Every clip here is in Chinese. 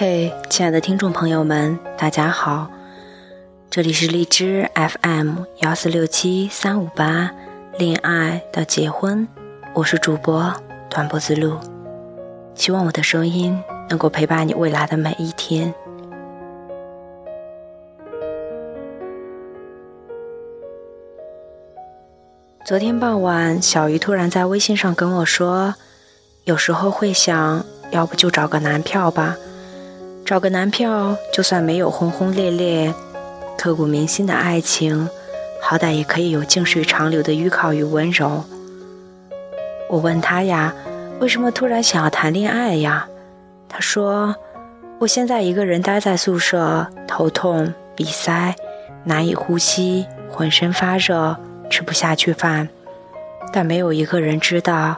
嘿，亲爱的听众朋友们，大家好，这里是荔枝 FM 幺四六七三五八，恋爱到结婚，我是主播短波子路，希望我的声音能够陪伴你未来的每一天。昨天傍晚，小鱼突然在微信上跟我说，有时候会想，要不就找个男票吧。找个男票，就算没有轰轰烈烈、刻骨铭心的爱情，好歹也可以有静水长流的依靠与温柔。我问他呀，为什么突然想要谈恋爱呀？他说，我现在一个人待在宿舍，头痛、鼻塞、难以呼吸、浑身发热，吃不下去饭，但没有一个人知道，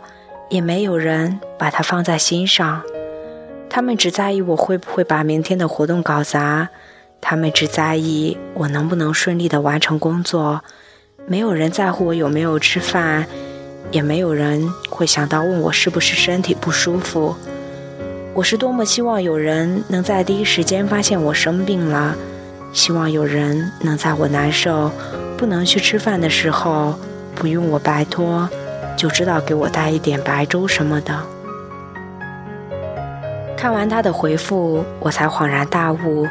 也没有人把它放在心上。他们只在意我会不会把明天的活动搞砸，他们只在意我能不能顺利的完成工作，没有人在乎我有没有吃饭，也没有人会想到问我是不是身体不舒服。我是多么希望有人能在第一时间发现我生病了，希望有人能在我难受、不能去吃饭的时候，不用我拜托，就知道给我带一点白粥什么的。看完他的回复，我才恍然大悟，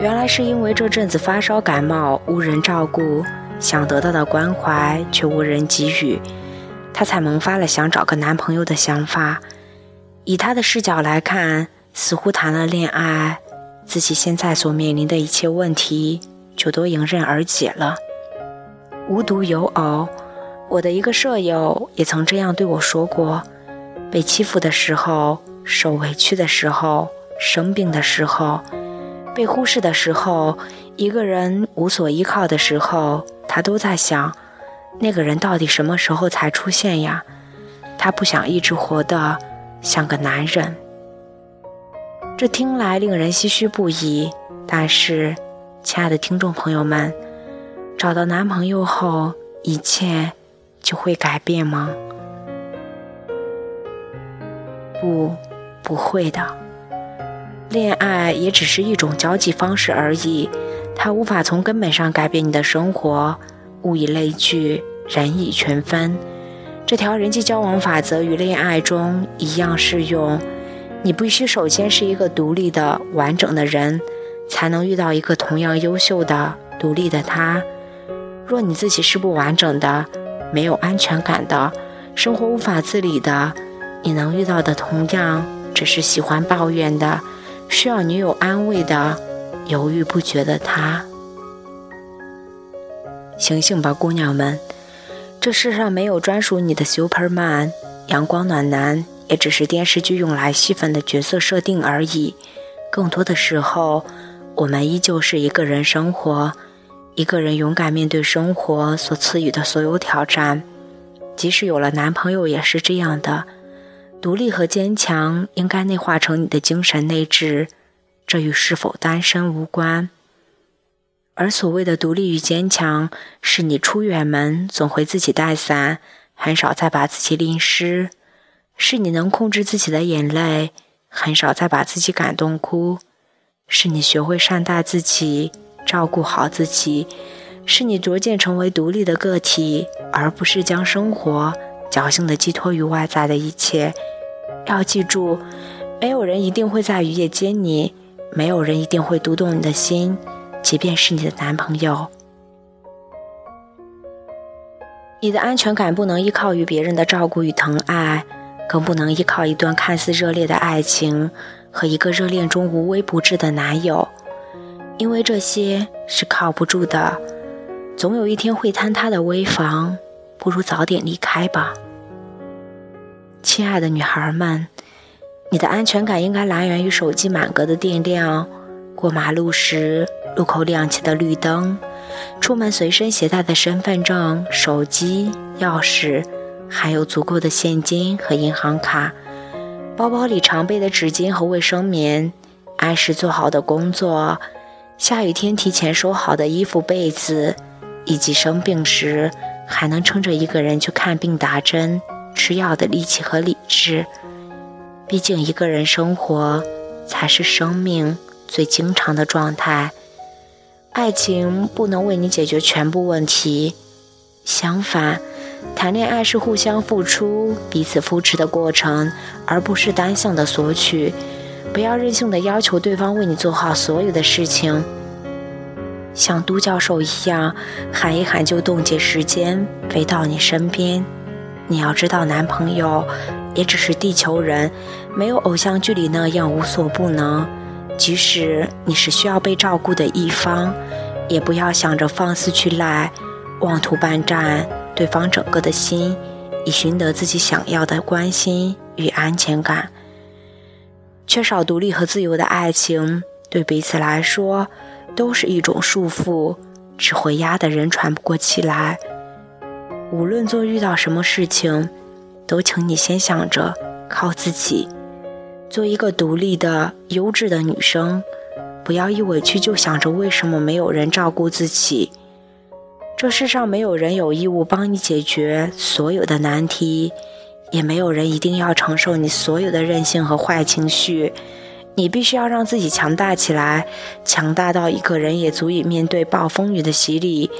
原来是因为这阵子发烧感冒无人照顾，想得到的关怀却无人给予，他才萌发了想找个男朋友的想法。以他的视角来看，似乎谈了恋爱，自己现在所面临的一切问题就都迎刃而解了。无独有偶，我的一个舍友也曾这样对我说过，被欺负的时候。受委屈的时候，生病的时候，被忽视的时候，一个人无所依靠的时候，他都在想，那个人到底什么时候才出现呀？他不想一直活得像个男人。这听来令人唏嘘不已。但是，亲爱的听众朋友们，找到男朋友后，一切就会改变吗？不。不会的，恋爱也只是一种交际方式而已，它无法从根本上改变你的生活。物以类聚，人以群分，这条人际交往法则与恋爱中一样适用。你必须首先是一个独立的、完整的人，才能遇到一个同样优秀的、独立的他。若你自己是不完整的、没有安全感的、生活无法自理的，你能遇到的同样。只是喜欢抱怨的，需要女友安慰的，犹豫不决的他。醒醒吧，姑娘们！这世上没有专属你的 Superman，阳光暖男也只是电视剧用来戏份的角色设定而已。更多的时候，我们依旧是一个人生活，一个人勇敢面对生活所赐予的所有挑战。即使有了男朋友，也是这样的。独立和坚强应该内化成你的精神内质，这与是否单身无关。而所谓的独立与坚强，是你出远门总会自己带伞，很少再把自己淋湿；是你能控制自己的眼泪，很少再把自己感动哭；是你学会善待自己，照顾好自己；是你逐渐成为独立的个体，而不是将生活侥幸的寄托于外在的一切。要记住，没有人一定会在雨夜接你，没有人一定会读懂你的心，即便是你的男朋友。你的安全感不能依靠于别人的照顾与疼爱，更不能依靠一段看似热烈的爱情和一个热恋中无微不至的男友，因为这些是靠不住的，总有一天会坍塌的危房，不如早点离开吧。亲爱的女孩们，你的安全感应该来源于手机满格的电量，过马路时路口亮起的绿灯，出门随身携带的身份证、手机、钥匙，还有足够的现金和银行卡，包包里常备的纸巾和卫生棉，按时做好的工作，下雨天提前收好的衣服被子，以及生病时还能撑着一个人去看病打针。吃药的力气和理智，毕竟一个人生活才是生命最经常的状态。爱情不能为你解决全部问题，相反，谈恋爱是互相付出、彼此扶持的过程，而不是单向的索取。不要任性的要求对方为你做好所有的事情，像都教授一样喊一喊就冻结时间飞到你身边。你要知道，男朋友也只是地球人，没有偶像剧里那样无所不能。即使你是需要被照顾的一方，也不要想着放肆去赖，妄图霸占对方整个的心，以寻得自己想要的关心与安全感。缺少独立和自由的爱情，对彼此来说都是一种束缚，只会压得人喘不过气来。无论做遇到什么事情，都请你先想着靠自己，做一个独立的、优质的女生，不要一委屈就想着为什么没有人照顾自己。这世上没有人有义务帮你解决所有的难题，也没有人一定要承受你所有的任性和坏情绪。你必须要让自己强大起来，强大到一个人也足以面对暴风雨的洗礼。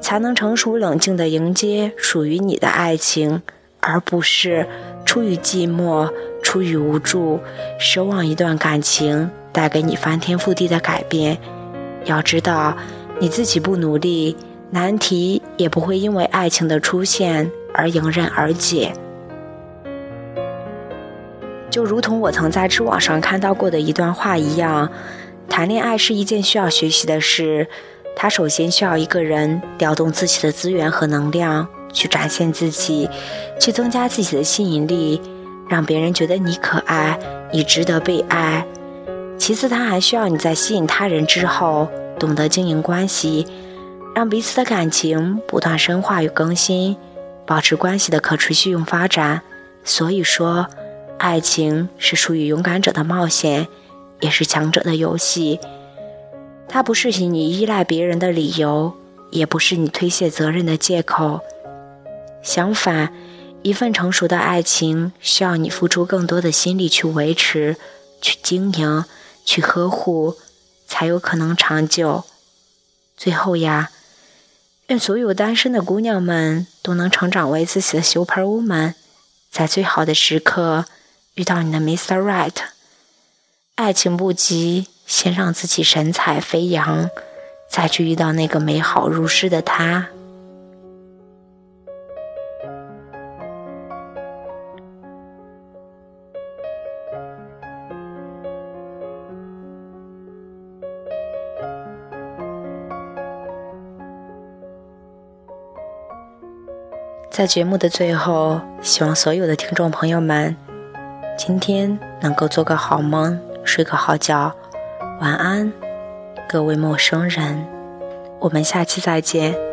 才能成熟冷静地迎接属于你的爱情，而不是出于寂寞、出于无助，奢望一段感情带给你翻天覆地的改变。要知道，你自己不努力，难题也不会因为爱情的出现而迎刃而解。就如同我曾在知网上看到过的一段话一样，谈恋爱是一件需要学习的事。他首先需要一个人调动自己的资源和能量，去展现自己，去增加自己的吸引力，让别人觉得你可爱，你值得被爱。其次，他还需要你在吸引他人之后，懂得经营关系，让彼此的感情不断深化与更新，保持关系的可持续用发展。所以说，爱情是属于勇敢者的冒险，也是强者的游戏。它不是你依赖别人的理由，也不是你推卸责任的借口。相反，一份成熟的爱情需要你付出更多的心力去维持、去经营、去呵护，才有可能长久。最后呀，愿所有单身的姑娘们都能成长为自己的 super woman，在最好的时刻遇到你的 Mr. Right。爱情不急。先让自己神采飞扬，再去遇到那个美好如诗的他。在节目的最后，希望所有的听众朋友们今天能够做个好梦，睡个好觉。晚安，各位陌生人，我们下期再见。